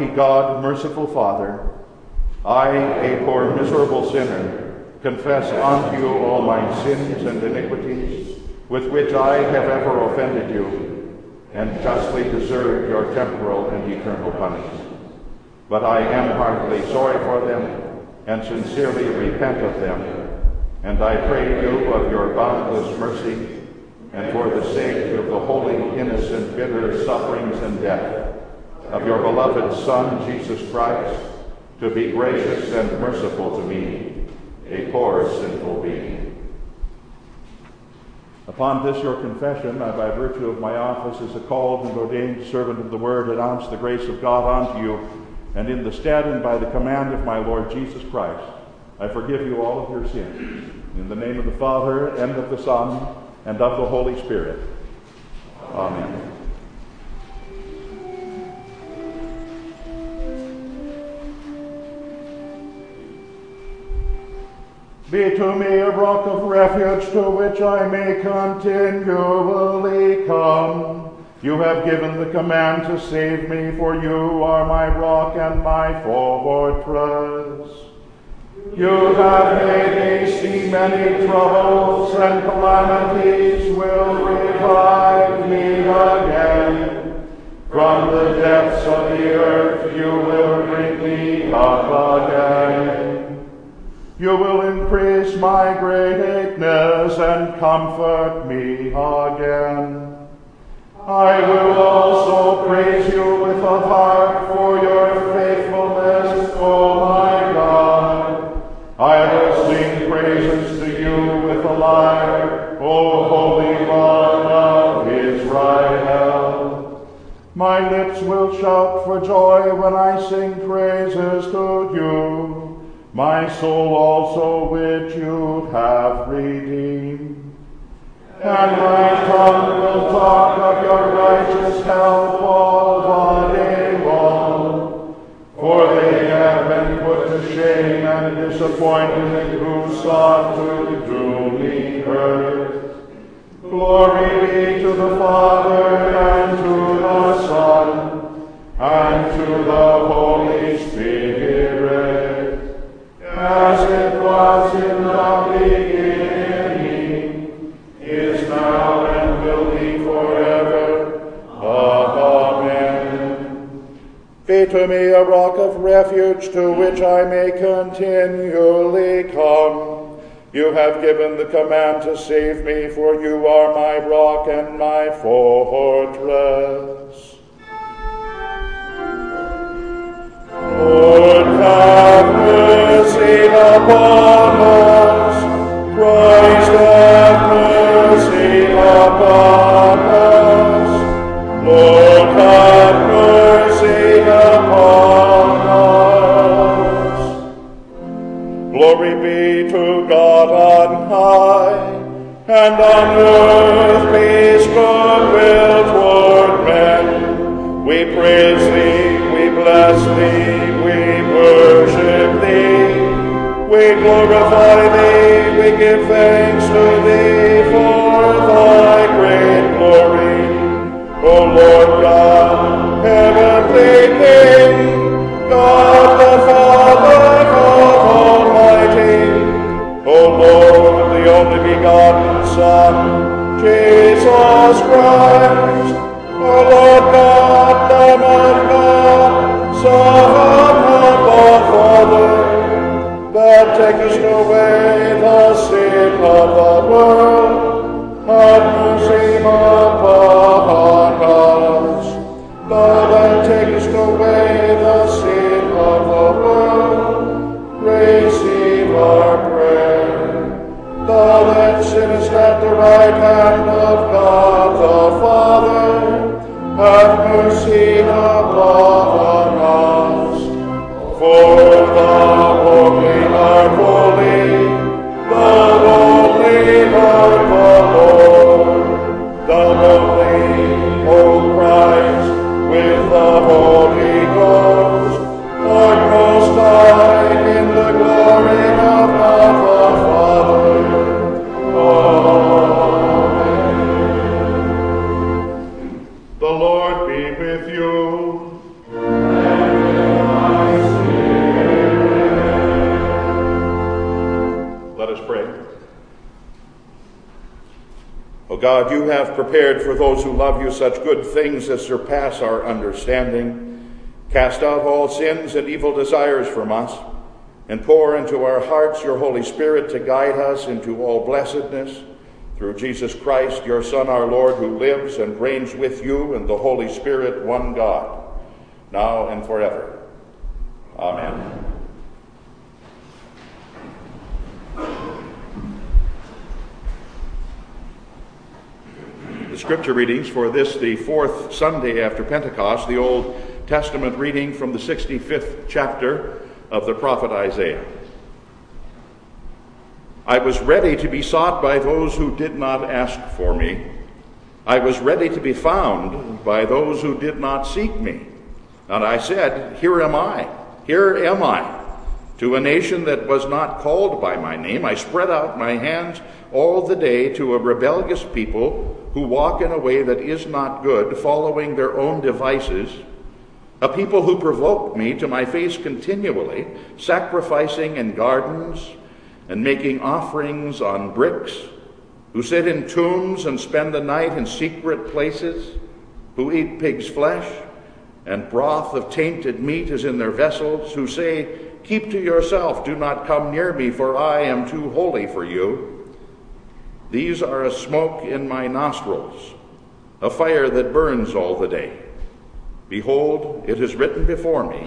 Almighty God, merciful Father, I, a poor miserable sinner, confess unto you all my sins and iniquities with which I have ever offended you, and justly deserved your temporal and eternal punishment. But I am heartily sorry for them, and sincerely repent of them, and I pray you of your boundless mercy, and for the sake of the holy, innocent, bitter sufferings and death of your beloved Son, Jesus Christ, to be gracious and merciful to me, a poor sinful being. Upon this your confession, I, by virtue of my office as a called and ordained servant of the word, announce the grace of God unto you, and in the stead and by the command of my Lord Jesus Christ, I forgive you all of your sins. In the name of the Father, and of the Son, and of the Holy Spirit. Amen. Be to me a rock of refuge to which I may continually come. You have given the command to save me, for you are my rock and my fortress. You have made me see many troubles, and calamities will revive me again. From the depths of the earth you will bring me up again. You will increase my greatness and comfort me again. I will also praise you with a heart for your faithfulness, O my God. I will sing praises to you with a lyre, O Holy One of Israel. My lips will shout for joy when I sing praises to you my soul also which you have redeemed. And my tongue will talk of your righteous help all the day long. For they have been put to shame and disappointed who sought to do me have given the command to save me, for you are my rock and my fortress. Lord, have mercy upon us. Christ, have mercy upon us. On earth peace, goodwill toward men. We praise thee, we bless thee, we worship thee. We glorify thee, we give thanks to thee for thy great glory. O Lord God, heavenly King, God the Father God Almighty, O Lord, the only begotten Son, Jesus Christ, O Lord God, Lamb of God, Son of the Father, that takest away the sin of the world, right hand of God the Father, have mercy upon us. For thou, O King, art holy, those who love you such good things as surpass our understanding. Cast out all sins and evil desires from us, and pour into our hearts your Holy Spirit to guide us into all blessedness. Through Jesus Christ, your Son, our Lord, who lives and reigns with you and the Holy Spirit, one God, now and forever. Amen. Scripture readings for this, the fourth Sunday after Pentecost, the Old Testament reading from the 65th chapter of the prophet Isaiah. I was ready to be sought by those who did not ask for me. I was ready to be found by those who did not seek me. And I said, Here am I, here am I. To a nation that was not called by my name, I spread out my hands all the day to a rebellious people who walk in a way that is not good, following their own devices, a people who provoke me to my face continually, sacrificing in gardens and making offerings on bricks, who sit in tombs and spend the night in secret places, who eat pig's flesh, and broth of tainted meat is in their vessels, who say, Keep to yourself, do not come near me, for I am too holy for you. These are a smoke in my nostrils, a fire that burns all the day. Behold, it is written before me,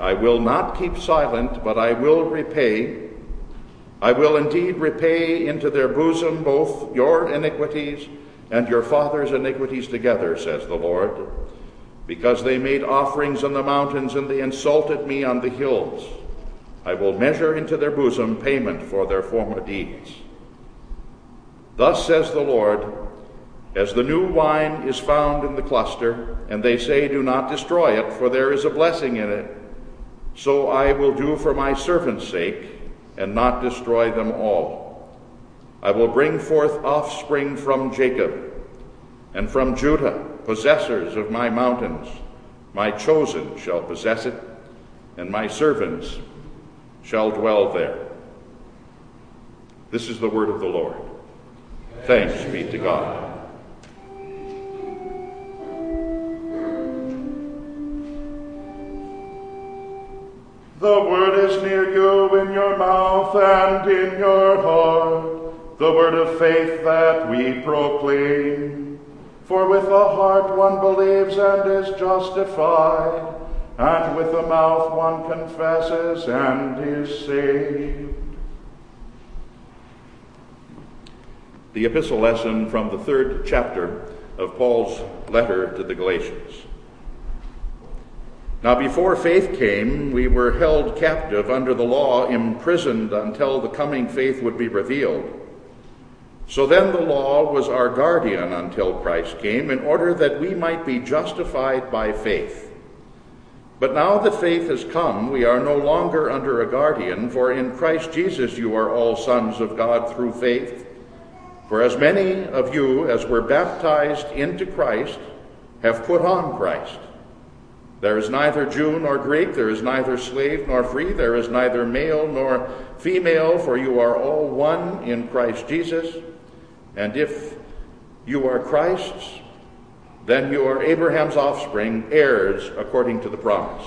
I will not keep silent, but I will repay. I will indeed repay into their bosom both your iniquities and your father's iniquities together, says the Lord, because they made offerings on the mountains and they insulted me on the hills. I will measure into their bosom payment for their former deeds. Thus says the Lord, as the new wine is found in the cluster, and they say, Do not destroy it, for there is a blessing in it, so I will do for my servant's sake, and not destroy them all. I will bring forth offspring from Jacob, and from Judah, possessors of my mountains. My chosen shall possess it, and my servants shall dwell there. This is the word of the Lord. Thanks be to God. The word is near you in your mouth and in your heart, the word of faith that we proclaim. For with the heart one believes and is justified, and with the mouth one confesses and is saved. The epistle lesson from the third chapter of Paul's letter to the Galatians. Now, before faith came, we were held captive under the law, imprisoned until the coming faith would be revealed. So then the law was our guardian until Christ came, in order that we might be justified by faith. But now that faith has come, we are no longer under a guardian, for in Christ Jesus you are all sons of God through faith. For as many of you as were baptized into Christ have put on Christ. There is neither Jew nor Greek, there is neither slave nor free, there is neither male nor female, for you are all one in Christ Jesus. And if you are Christ's, then you are Abraham's offspring, heirs according to the promise.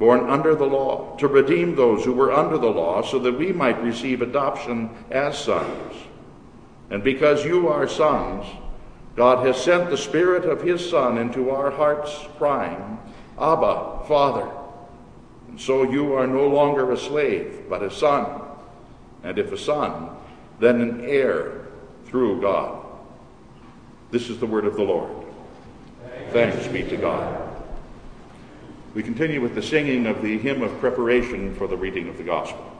born under the law, to redeem those who were under the law, so that we might receive adoption as sons. And because you are sons, God has sent the Spirit of His Son into our hearts, crying, Abba, Father. And so you are no longer a slave, but a son. And if a son, then an heir through God. This is the word of the Lord. Thanks be to God. We continue with the singing of the hymn of preparation for the reading of the gospel.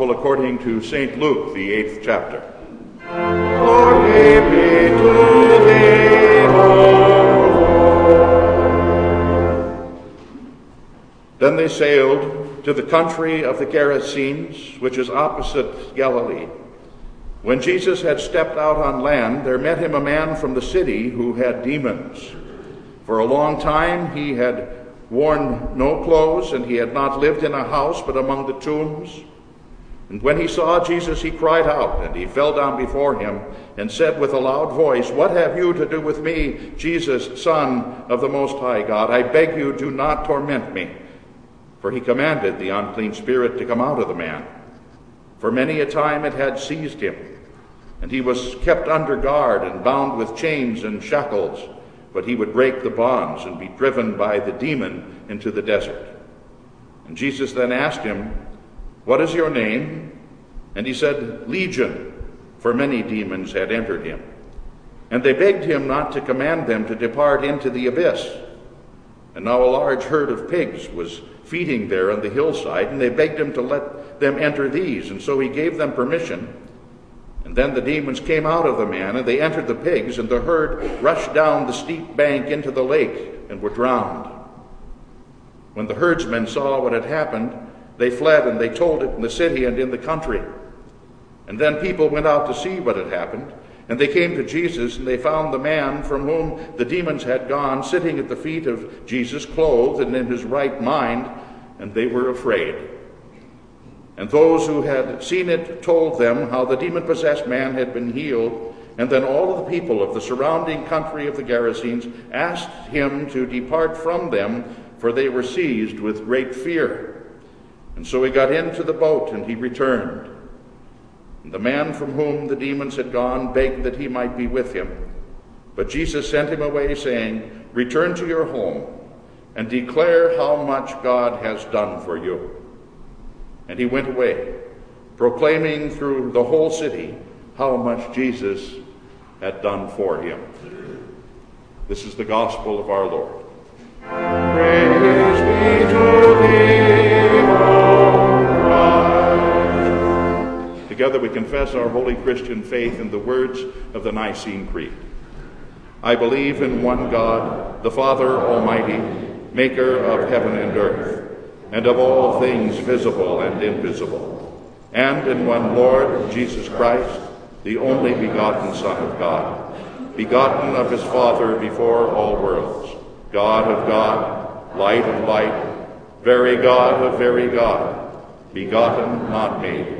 Gospel according to St. Luke, the eighth chapter. Glory be to thee, Then they sailed to the country of the Gerasenes, which is opposite Galilee. When Jesus had stepped out on land, there met him a man from the city who had demons. For a long time he had worn no clothes, and he had not lived in a house but among the tombs. And when he saw Jesus, he cried out, and he fell down before him, and said with a loud voice, What have you to do with me, Jesus, Son of the Most High God? I beg you, do not torment me. For he commanded the unclean spirit to come out of the man. For many a time it had seized him, and he was kept under guard and bound with chains and shackles. But he would break the bonds and be driven by the demon into the desert. And Jesus then asked him, what is your name? And he said, Legion, for many demons had entered him. And they begged him not to command them to depart into the abyss. And now a large herd of pigs was feeding there on the hillside, and they begged him to let them enter these. And so he gave them permission. And then the demons came out of the man, and they entered the pigs, and the herd rushed down the steep bank into the lake and were drowned. When the herdsmen saw what had happened, they fled and they told it in the city and in the country. And then people went out to see what had happened. And they came to Jesus, and they found the man from whom the demons had gone sitting at the feet of Jesus, clothed and in his right mind, and they were afraid. And those who had seen it told them how the demon possessed man had been healed. And then all of the people of the surrounding country of the Gerasenes asked him to depart from them, for they were seized with great fear. And so he got into the boat and he returned. And the man from whom the demons had gone begged that he might be with him. But Jesus sent him away, saying, Return to your home and declare how much God has done for you. And he went away, proclaiming through the whole city how much Jesus had done for him. This is the gospel of our Lord. Praise Together we confess our holy Christian faith in the words of the Nicene Creed. I believe in one God, the Father Almighty, maker of heaven and earth, and of all things visible and invisible, and in one Lord Jesus Christ, the only begotten Son of God, begotten of his Father before all worlds, God of God, light of light, very God of very God, begotten, not made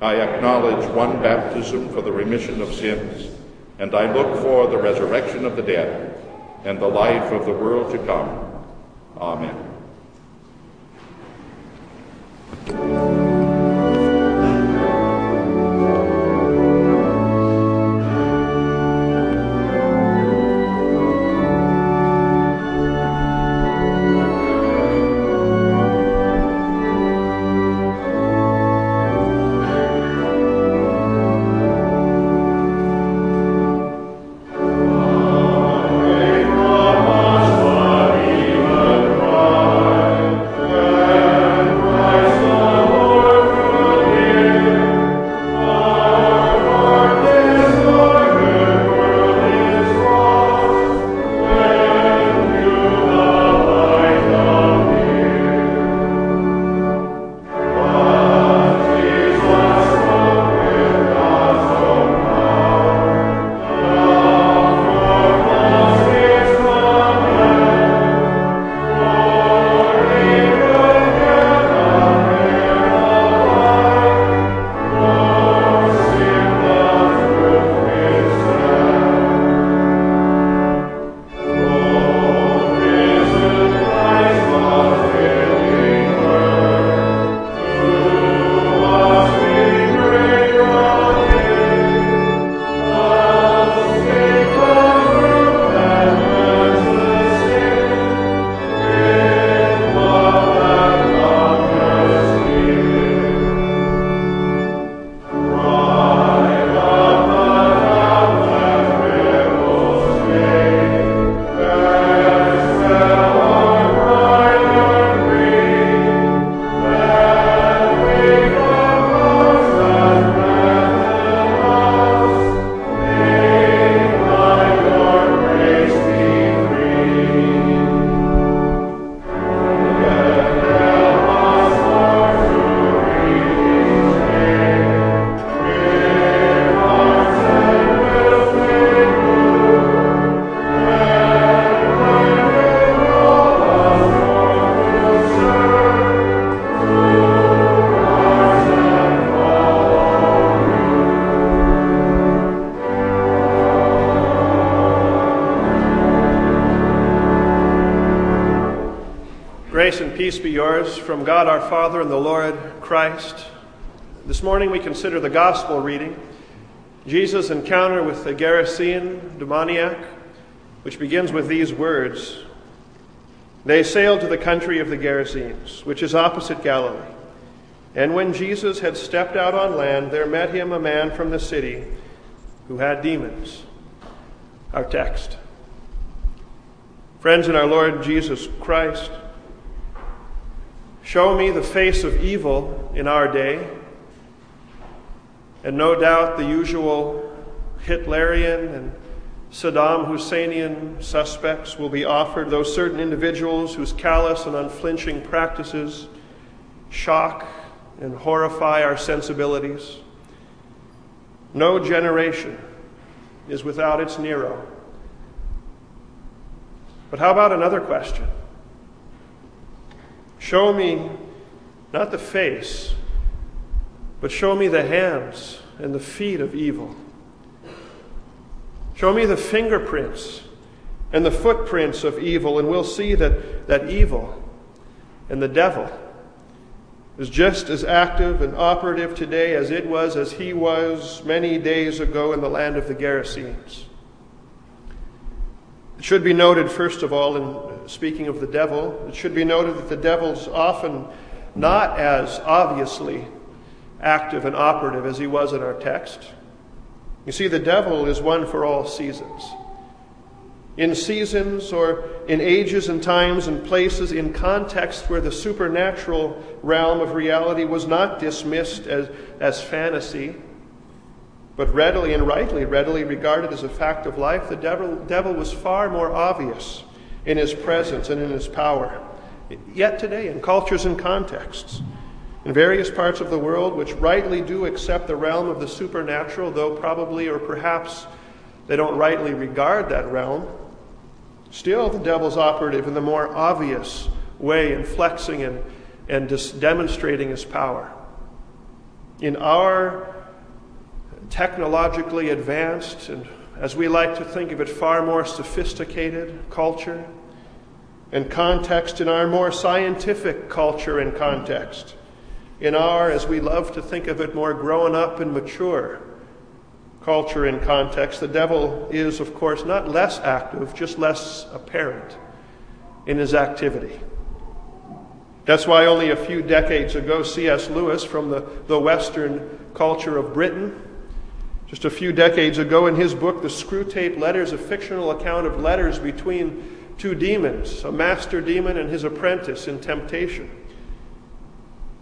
I acknowledge one baptism for the remission of sins, and I look for the resurrection of the dead and the life of the world to come. Amen. Peace be yours from God our Father and the Lord Christ. This morning we consider the gospel reading, Jesus' encounter with the Gerasene demoniac, which begins with these words They sailed to the country of the Gerasenes, which is opposite Galilee. And when Jesus had stepped out on land, there met him a man from the city who had demons. Our text. Friends in our Lord Jesus Christ, show me the face of evil in our day, and no doubt the usual Hitlerian and Saddam Husseinian suspects will be offered, those certain individuals whose callous and unflinching practices shock and horrify our sensibilities. No generation is without its Nero. But how about another question? Show me not the face, but show me the hands and the feet of evil. Show me the fingerprints and the footprints of evil, and we'll see that, that evil and the devil is just as active and operative today as it was, as he was many days ago in the land of the Gerasenes. Should be noted, first of all, in speaking of the devil, it should be noted that the devil's often not as obviously active and operative as he was in our text. You see, the devil is one for all seasons. In seasons or in ages and times and places, in contexts where the supernatural realm of reality was not dismissed as, as fantasy, but readily and rightly, readily regarded as a fact of life, the devil, devil was far more obvious in his presence and in his power. Yet today, in cultures and contexts, in various parts of the world which rightly do accept the realm of the supernatural, though probably or perhaps they don't rightly regard that realm, still the devil's operative in the more obvious way in flexing and, and demonstrating his power. In our technologically advanced and, as we like to think of it, far more sophisticated culture and context, in our more scientific culture and context, in our, as we love to think of it, more grown up and mature culture and context, the devil is, of course, not less active, just less apparent in his activity. That's why only a few decades ago, C.S. Lewis from the, the Western culture of Britain just a few decades ago, in his book, The Screwtape Letters, a fictional account of letters between two demons, a master demon and his apprentice in temptation.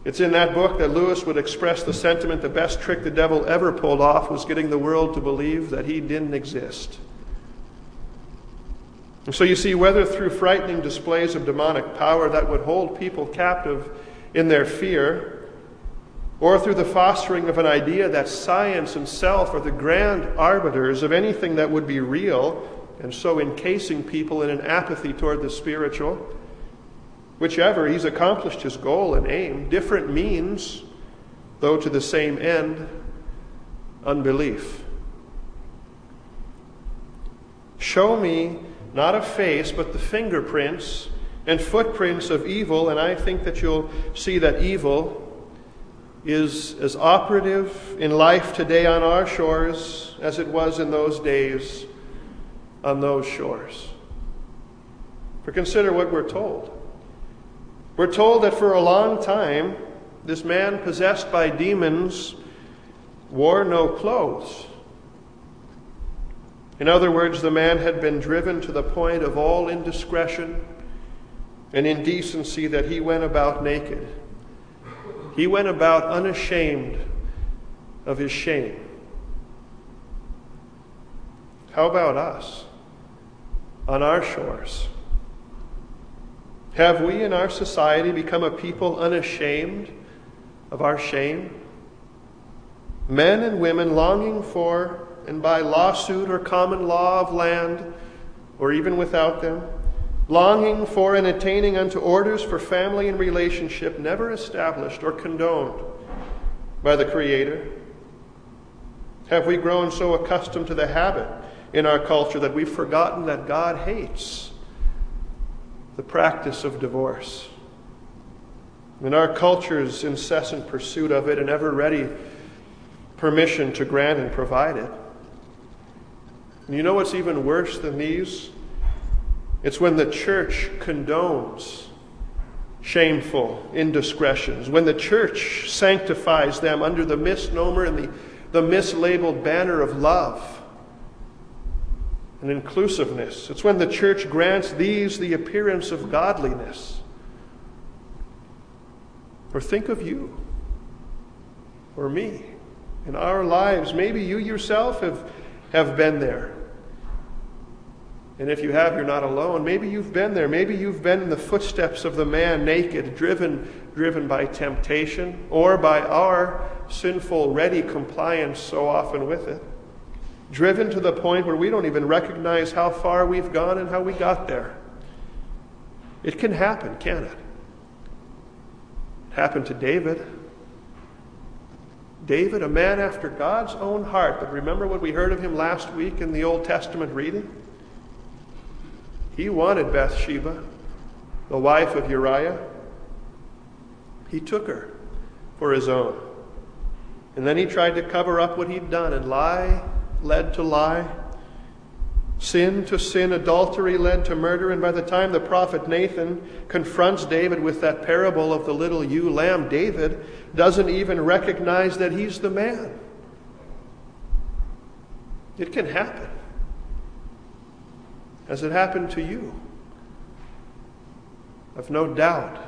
It's in that book that Lewis would express the sentiment the best trick the devil ever pulled off was getting the world to believe that he didn't exist. And so you see, whether through frightening displays of demonic power that would hold people captive in their fear, or through the fostering of an idea that science and self are the grand arbiters of anything that would be real, and so encasing people in an apathy toward the spiritual. Whichever, he's accomplished his goal and aim. Different means, though to the same end unbelief. Show me not a face, but the fingerprints and footprints of evil, and I think that you'll see that evil is as operative in life today on our shores as it was in those days on those shores. For consider what we're told. We're told that for a long time, this man possessed by demons wore no clothes. In other words, the man had been driven to the point of all indiscretion and indecency that he went about naked. He went about unashamed of his shame. How about us on our shores? Have we in our society become a people unashamed of our shame? Men and women longing for, and by lawsuit or common law of land, or even without them, longing for and attaining unto orders for family and relationship never established or condoned by the Creator? Have we grown so accustomed to the habit in our culture that we've forgotten that God hates the practice of divorce? in our culture's incessant pursuit of it and ever ready permission to grant and provide it. And you know what's even worse than these? It's when the church condones shameful indiscretions, when the church sanctifies them under the misnomer and the, the mislabeled banner of love and inclusiveness. It's when the church grants these the appearance of godliness. Or think of you or me in our lives. Maybe you yourself have, have been there. And if you have, you're not alone. Maybe you've been there. Maybe you've been in the footsteps of the man naked, driven, driven by temptation or by our sinful, ready compliance so often with it. Driven to the point where we don't even recognize how far we've gone and how we got there. It can happen, can it? It happened to David. David, a man after God's own heart. But remember what we heard of him last week in the Old Testament reading? He wanted Bathsheba, the wife of Uriah. He took her for his own. And then he tried to cover up what he'd done, and lie led to lie. Sin to sin, adultery led to murder, and by the time the prophet Nathan confronts David with that parable of the little ewe lamb, David doesn't even recognize that he's the man. It can happen. Has it happened to you? I've no doubt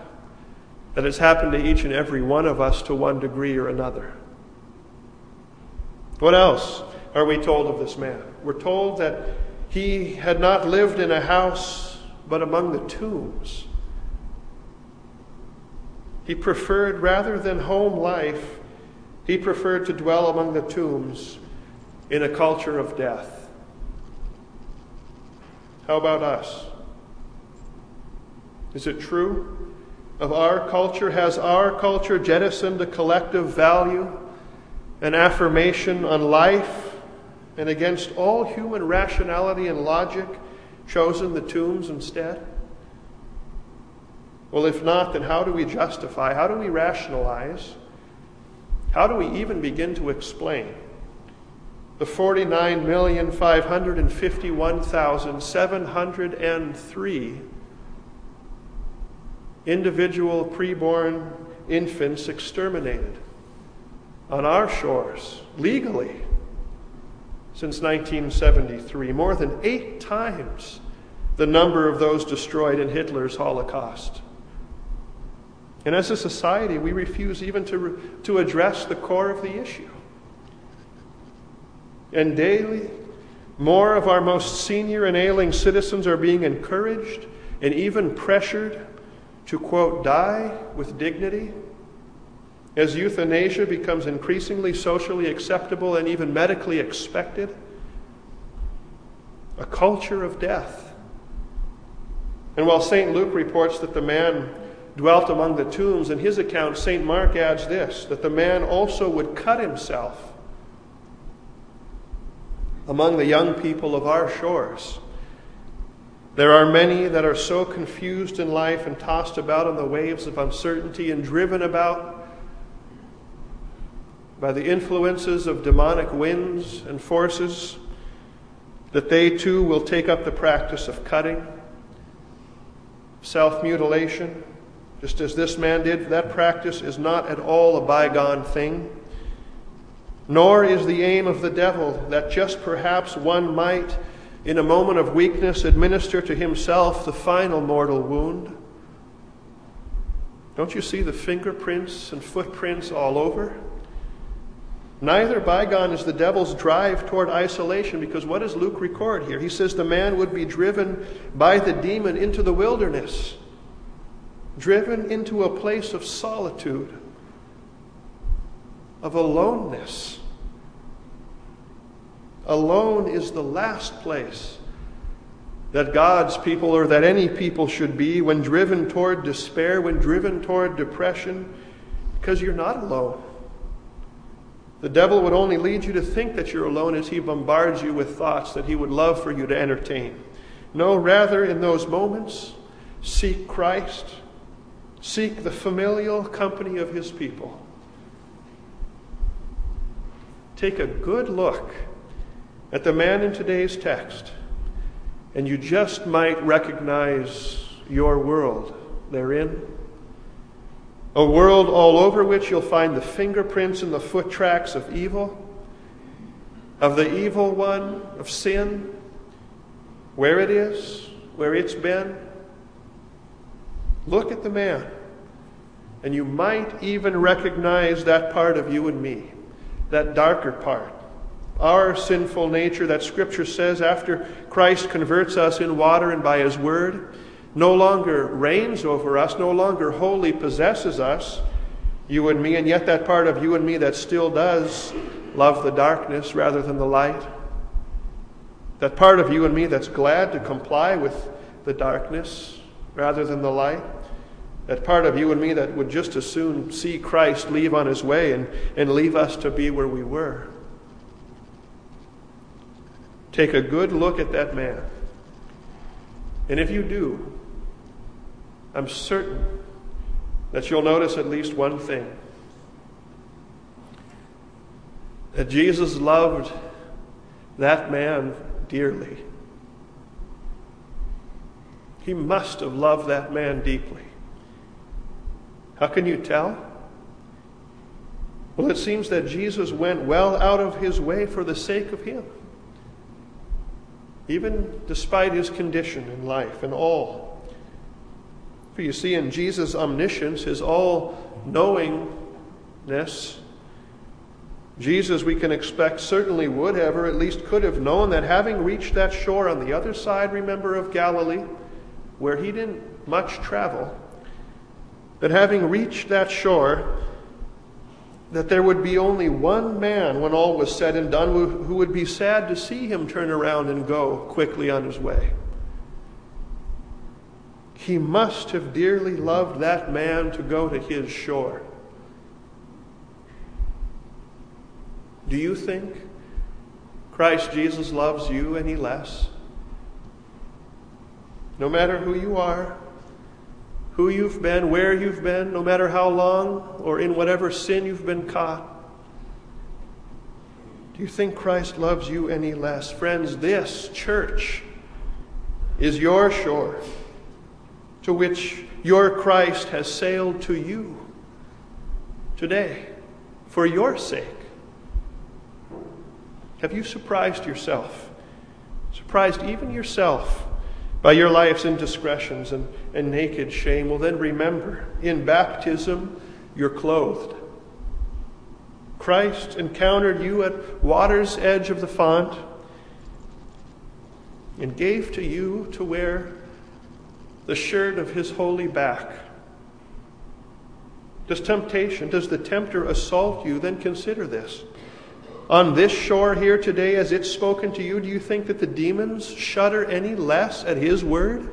that it's happened to each and every one of us to one degree or another. What else are we told of this man? We're told that he had not lived in a house, but among the tombs. He preferred, rather than home life, he preferred to dwell among the tombs in a culture of death. How about us? Is it true of our culture? Has our culture jettisoned a collective value, an affirmation on life, and against all human rationality and logic, chosen the tombs instead? Well, if not, then how do we justify? How do we rationalize? How do we even begin to explain the 49,551,703 individual preborn infants exterminated on our shores legally since 1973, more than eight times the number of those destroyed in Hitler's Holocaust. And as a society, we refuse even to, to address the core of the issue. And daily, more of our most senior and ailing citizens are being encouraged and even pressured to, quote, die with dignity. As euthanasia becomes increasingly socially acceptable and even medically expected, a culture of death. And while St. Luke reports that the man dwelt among the tombs, in his account, St. Mark adds this that the man also would cut himself among the young people of our shores. There are many that are so confused in life and tossed about on the waves of uncertainty and driven about by the influences of demonic winds and forces that they too will take up the practice of cutting, self mutilation, just as this man did. That practice is not at all a bygone thing. Nor is the aim of the devil that just perhaps one might, in a moment of weakness, administer to himself the final mortal wound. Don't you see the fingerprints and footprints all over? Neither bygone is the devil's drive toward isolation, because what does Luke record here? He says the man would be driven by the demon into the wilderness, driven into a place of solitude of aloneness. Alone is the last place that God's people or that any people should be when driven toward despair, when driven toward depression, because you're not alone. The devil would only lead you to think that you're alone as he bombards you with thoughts that he would love for you to entertain. No, rather, in those moments, seek Christ seek the familial company of his people. Take a good look at the man in today's text, and you just might recognize your world therein. A world all over which you'll find the fingerprints and the foot tracks of evil, of the evil one, of sin, where it is, where it's been. Look at the man, and you might even recognize that part of you and me, that darker part, our sinful nature that Scripture says after Christ converts us in water and by His Word no longer reigns over us, no longer wholly possesses us, you and me, and yet that part of you and me that still does love the darkness rather than the light. That part of you and me that's glad to comply with the darkness rather than the light. That part of you and me that would just as soon see Christ leave on his way and, and leave us to be where we were. Take a good look at that man. And if you do, I'm certain that you'll notice at least one thing that Jesus loved that man dearly. He must have loved that man deeply. How can you tell? Well, it seems that Jesus went well out of his way for the sake of him, even despite his condition in life and all. For you see, in Jesus' omniscience, his all knowingness, Jesus, we can expect, certainly would have, or at least could have known that having reached that shore on the other side, remember, of Galilee, where he didn't much travel, that having reached that shore, that there would be only one man when all was said and done who would be sad to see him turn around and go quickly on his way. He must have dearly loved that man to go to his shore. Do you think Christ Jesus loves you any less? No matter who you are, who you've been, where you've been, no matter how long or in whatever sin you've been caught, do you think Christ loves you any less? Friends, this church is your shore to which your Christ has sailed to you today for your sake. Have you surprised yourself? Surprised even yourself by your life's indiscretions and, and naked shame? Well, then remember in baptism, you're clothed. Christ encountered you at water's edge of the font and gave to you to wear the shirt of his holy back. Does temptation, does the tempter assault you? Then consider this. On this shore here today, as it's spoken to you, do you think that the demons shudder any less at his word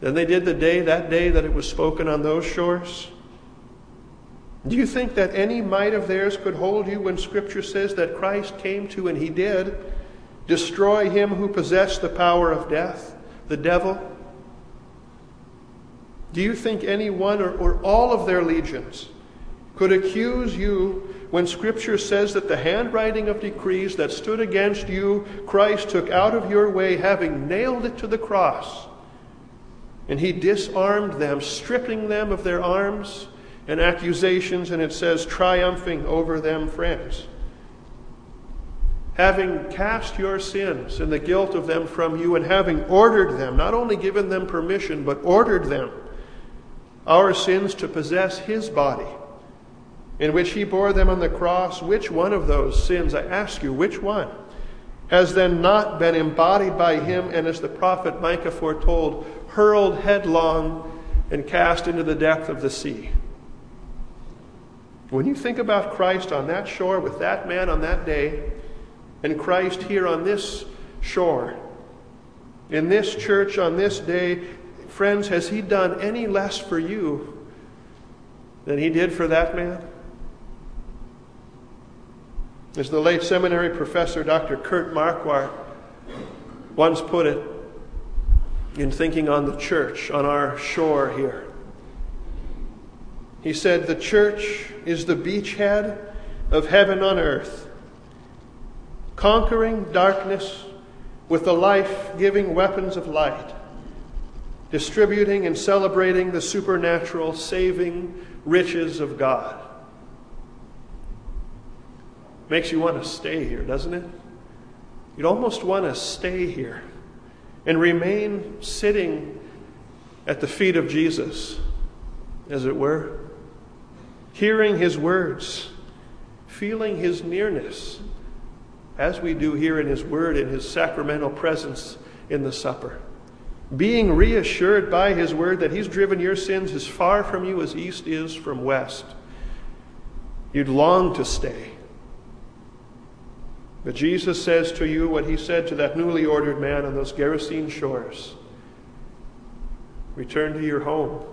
than they did the day, that day that it was spoken on those shores? Do you think that any might of theirs could hold you when Scripture says that Christ came to, and he did, destroy him who possessed the power of death, the devil? Do you think anyone or, or all of their legions could accuse you when Scripture says that the handwriting of decrees that stood against you, Christ took out of your way, having nailed it to the cross? And he disarmed them, stripping them of their arms and accusations, and it says, triumphing over them, friends. Having cast your sins and the guilt of them from you, and having ordered them, not only given them permission, but ordered them our sins to possess his body, in which he bore them on the cross, which one of those sins, I ask you, which one, has then not been embodied by him and, as the prophet Micah foretold, hurled headlong and cast into the depth of the sea? When you think about Christ on that shore with that man on that day, and Christ here on this shore, in this church on this day, Friends, has he done any less for you than he did for that man? As the late seminary professor Dr. Kurt Marquart once put it in thinking on the church on our shore here, He said, The church is the beachhead of heaven on earth, conquering darkness with the life giving weapons of light, distributing and celebrating the supernatural saving riches of God. Makes you want to stay here, doesn't it? You'd almost want to stay here and remain sitting at the feet of Jesus, as it were, hearing his words, feeling his nearness, as we do here in his word, in his sacramental presence in the supper. Being reassured by his word that he's driven your sins as far from you as east is from west. You'd long to stay. But Jesus says to you what he said to that newly ordered man on those Gerasene shores Return to your home.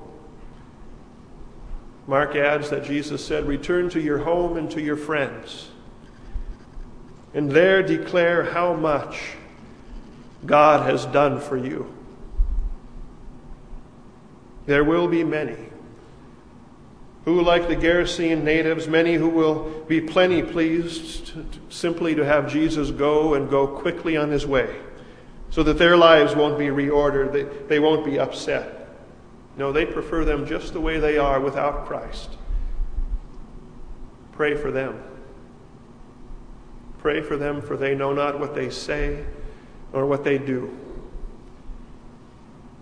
Mark adds that Jesus said, Return to your home and to your friends, and there declare how much God has done for you. There will be many who, like the Gerasene natives, many who will be plenty pleased simply to have Jesus go and go quickly on his way so that their lives won't be reordered, they, they won't be upset. No, they prefer them just the way they are without Christ. Pray for them. Pray for them, for they know not what they say or what they do.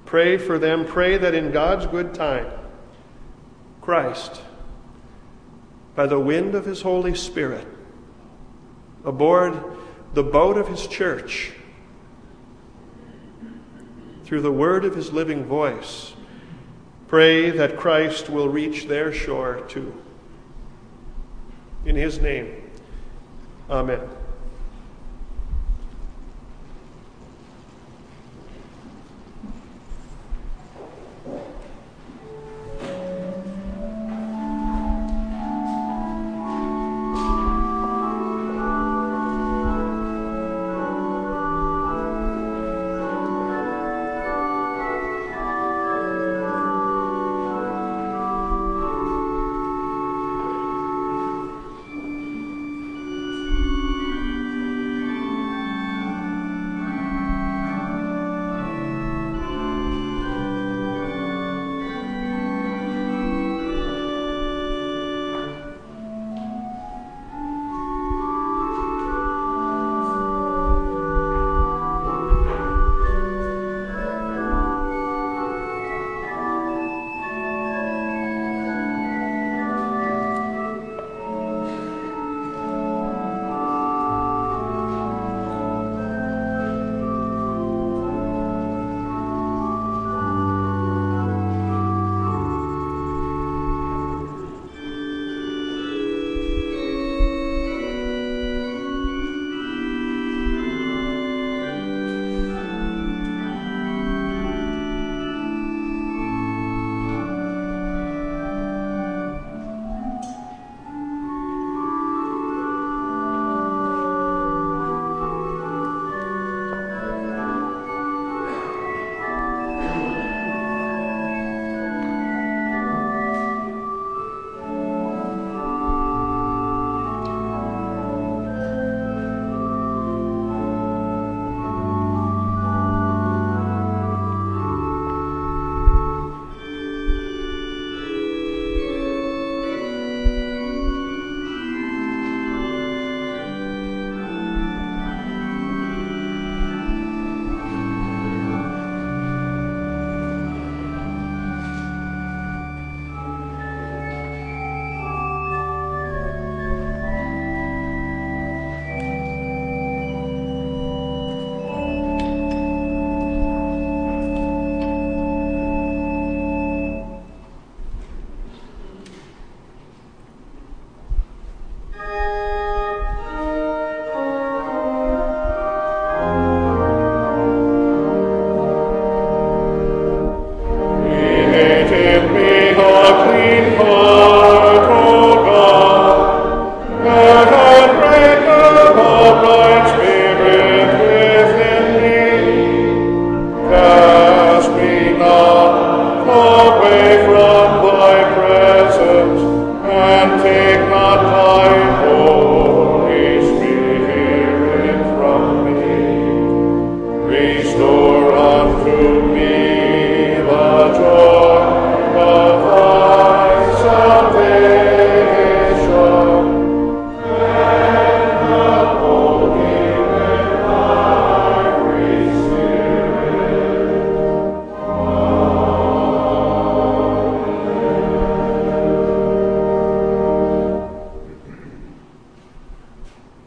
Pray for them. Pray that in God's good time, Christ, by the wind of his Holy Spirit, aboard the boat of his church, through the word of his living voice, pray that Christ will reach their shore too. In his name, amen.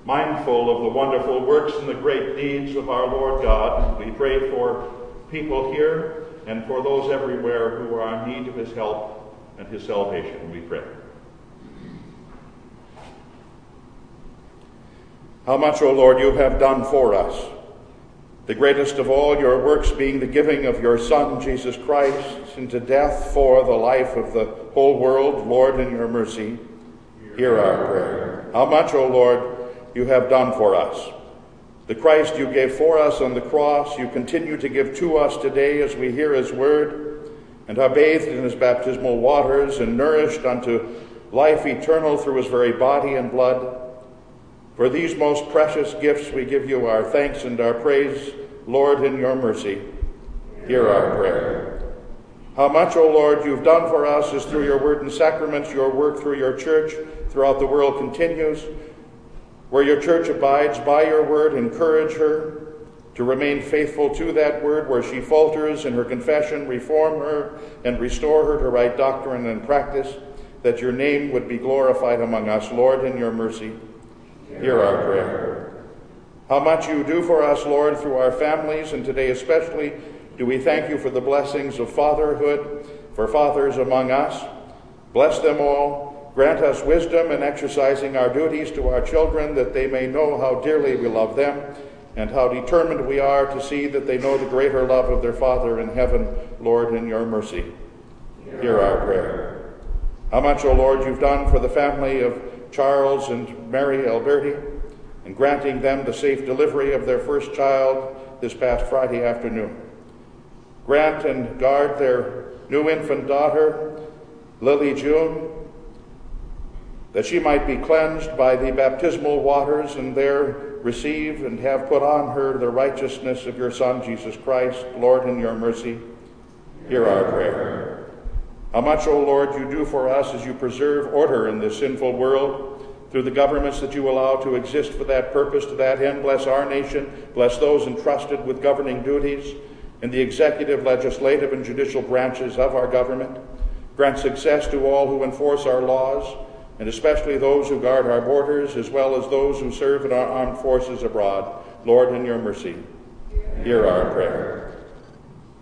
The wonderful works and the great deeds of our Lord God. We pray for people here and for those everywhere who are in need of his help and his salvation. We pray. How much, O Lord, you have done for us. The greatest of all your works being the giving of your Son, Jesus Christ, into death for the life of the whole world. Lord, in your mercy, hear our prayer. How much, O Lord, you have done for us. The Christ you gave for us on the cross, you continue to give to us today as we hear his word and are bathed in his baptismal waters and nourished unto life eternal through his very body and blood. For these most precious gifts we give you our thanks and our praise, Lord, in your mercy. Hear our prayer. How much, O Lord, you've done for us is through your word and sacraments, your work through your church throughout the world continues. Where your church abides by your word, encourage her to remain faithful to that word. Where she falters in her confession, reform her and restore her to right doctrine and practice, that your name would be glorified among us. Lord, in your mercy, hear our prayer. How much you do for us, Lord, through our families, and today especially do we thank you for the blessings of fatherhood, for fathers among us. Bless them all Grant us wisdom in exercising our duties to our children, that they may know how dearly we love them, and how determined we are to see that they know the greater love of their Father in heaven. Lord, in your mercy, hear our prayer. How much, O Lord, you've done for the family of Charles and Mary Alberti, in granting them the safe delivery of their first child this past Friday afternoon. Grant and guard their new infant daughter, Lily June, that she might be cleansed by the baptismal waters and there receive and have put on her the righteousness of your Son, Jesus Christ. Lord, in your mercy, hear our prayer. How much, O Lord, you do for us as you preserve order in this sinful world through the governments that you allow to exist for that purpose, to that end. Bless our nation, bless those entrusted with governing duties in the executive, legislative, and judicial branches of our government. Grant success to all who enforce our laws and especially those who guard our borders, as well as those who serve in our armed forces abroad. Lord, in your mercy, hear our prayer.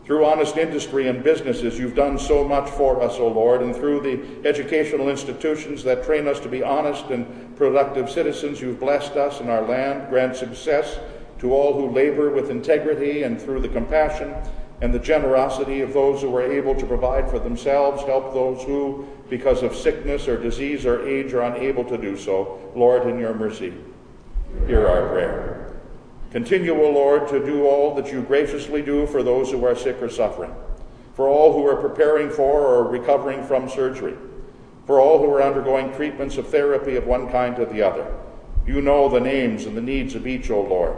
Through honest industry and businesses, you've done so much for us, O Lord, and through the educational institutions that train us to be honest and productive citizens, you've blessed us and our land. Grant success to all who labor with integrity and through the compassion and the generosity of those who are able to provide for themselves. Help those who, because of sickness or disease or age, are unable to do so. Lord, in your mercy, hear our prayer. Continue, O Lord, to do all that you graciously do for those who are sick or suffering, for all who are preparing for or recovering from surgery, for all who are undergoing treatments of therapy of one kind or the other. You know the names and the needs of each, O Lord.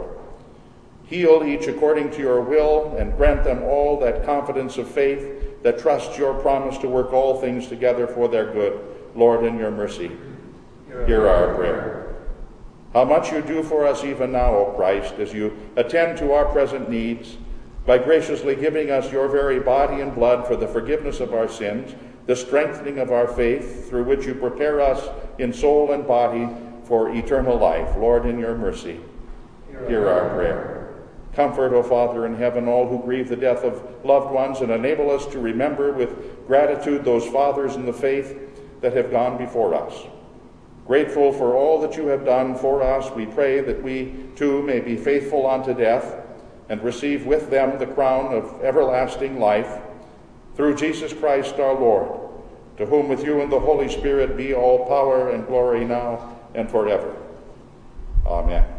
Heal each according to your will, and grant them all that confidence of faith that trust your promise to work all things together for their good. Lord, in your mercy, hear our prayer. How much you do for us even now, O Christ, as you attend to our present needs by graciously giving us your very body and blood for the forgiveness of our sins, the strengthening of our faith, through which you prepare us in soul and body for eternal life. Lord, in your mercy, hear our prayer. Comfort, O Father in heaven, all who grieve the death of loved ones, and enable us to remember with gratitude those fathers in the faith that have gone before us. Grateful for all that you have done for us, we pray that we too may be faithful unto death and receive with them the crown of everlasting life through Jesus Christ our Lord, to whom with you and the Holy Spirit be all power and glory now and forever. Amen.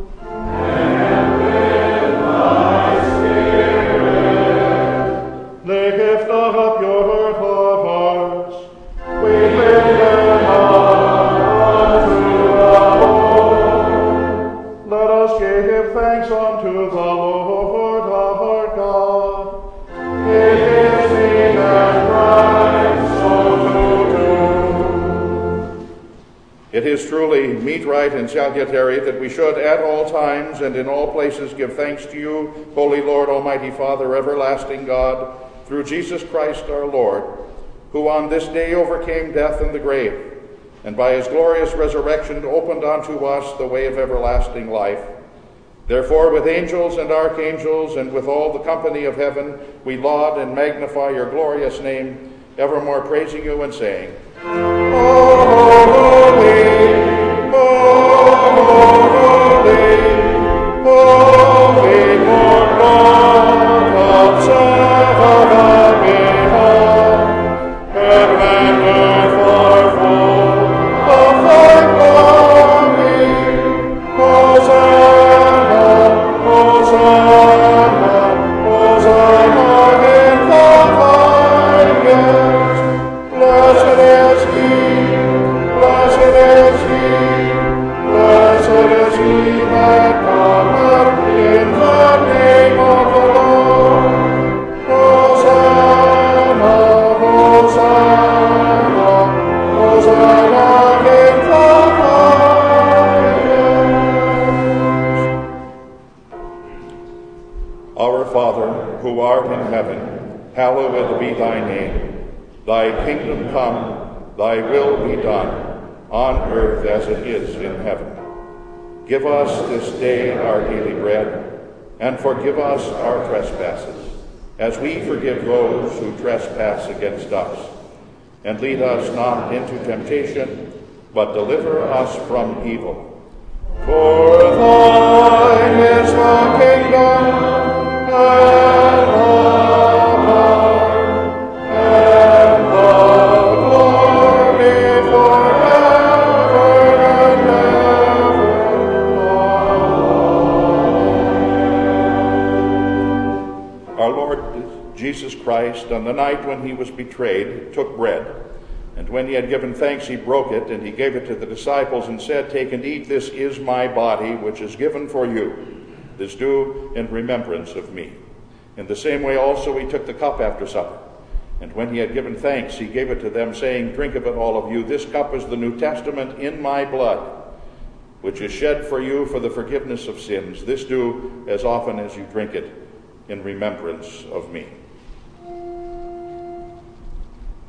Salutary that we should at all times and in all places give thanks to you, Holy Lord, Almighty Father, everlasting God, through Jesus Christ our Lord, who on this day overcame death and the grave, and by his glorious resurrection opened unto us the way of everlasting life. Therefore, with angels and archangels and with all the company of heaven, we laud and magnify your glorious name, evermore praising you and saying, Holy, into the night when he was betrayed, took bread. And when he had given thanks, he broke it, and he gave it to the disciples, and said, Take and eat, this is my body, which is given for you. This do in remembrance of me. In the same way also he took the cup after supper. And when he had given thanks, he gave it to them, saying, Drink of it, all of you. This cup is the New Testament in my blood, which is shed for you for the forgiveness of sins. This do as often as you drink it in remembrance of me.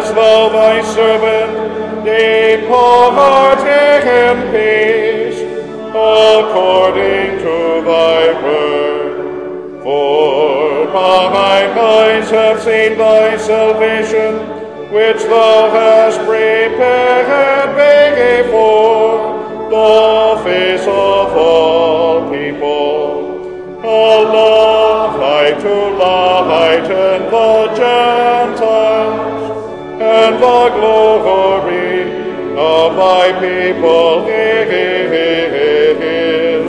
Lettest thou thy servant depart in peace, according to thy word. For my eyes have seen thy salvation, which thou hast prepared before the face of glory of thy people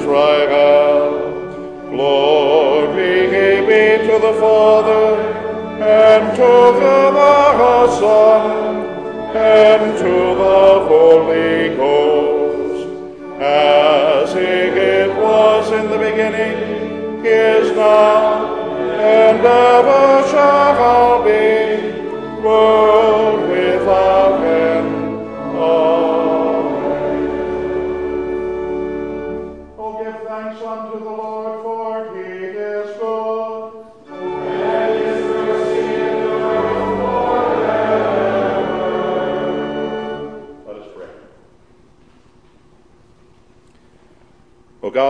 Israel. Glory be to the Father, and to the Son, and to the Holy Ghost, as it was in the beginning, is now, and ever shall be,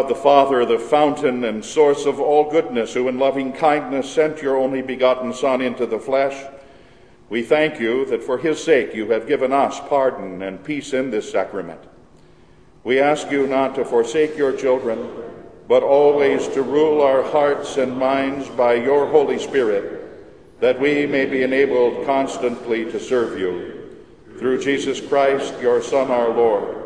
God the Father, the fountain and source of all goodness, who in loving kindness sent your only begotten Son into the flesh, we thank you that for his sake you have given us pardon and peace in this sacrament. We ask you not to forsake your children, but always to rule our hearts and minds by your Holy Spirit, that we may be enabled constantly to serve you. Through Jesus Christ, your Son, our Lord,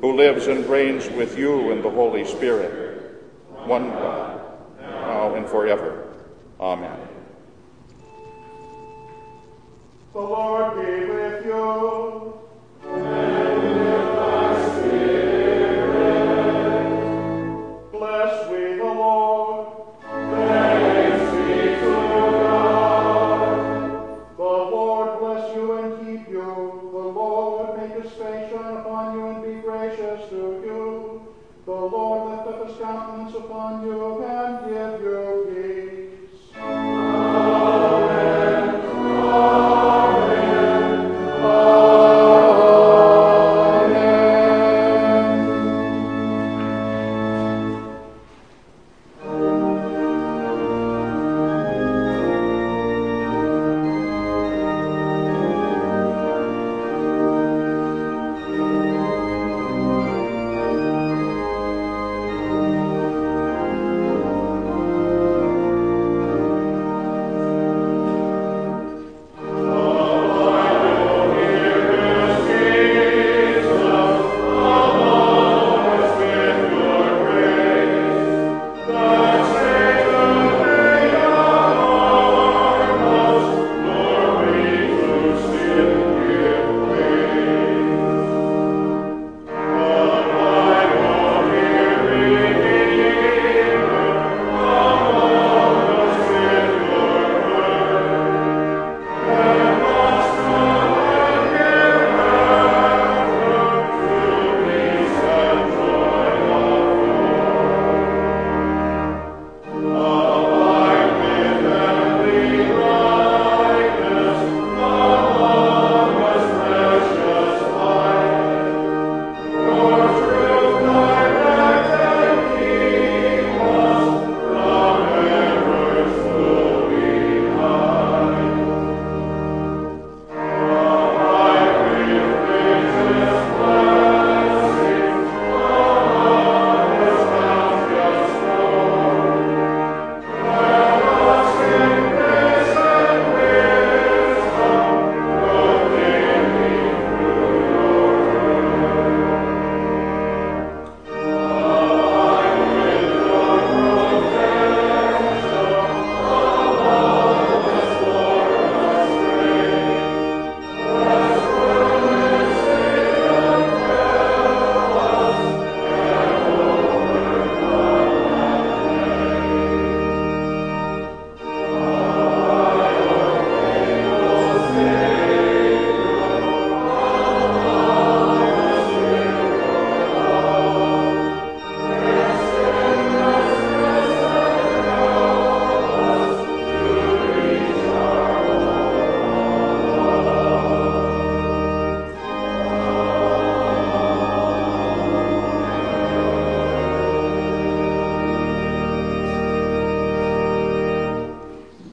who lives and reigns with you in the Holy Spirit, one God, now and forever. Amen. The Lord be with you.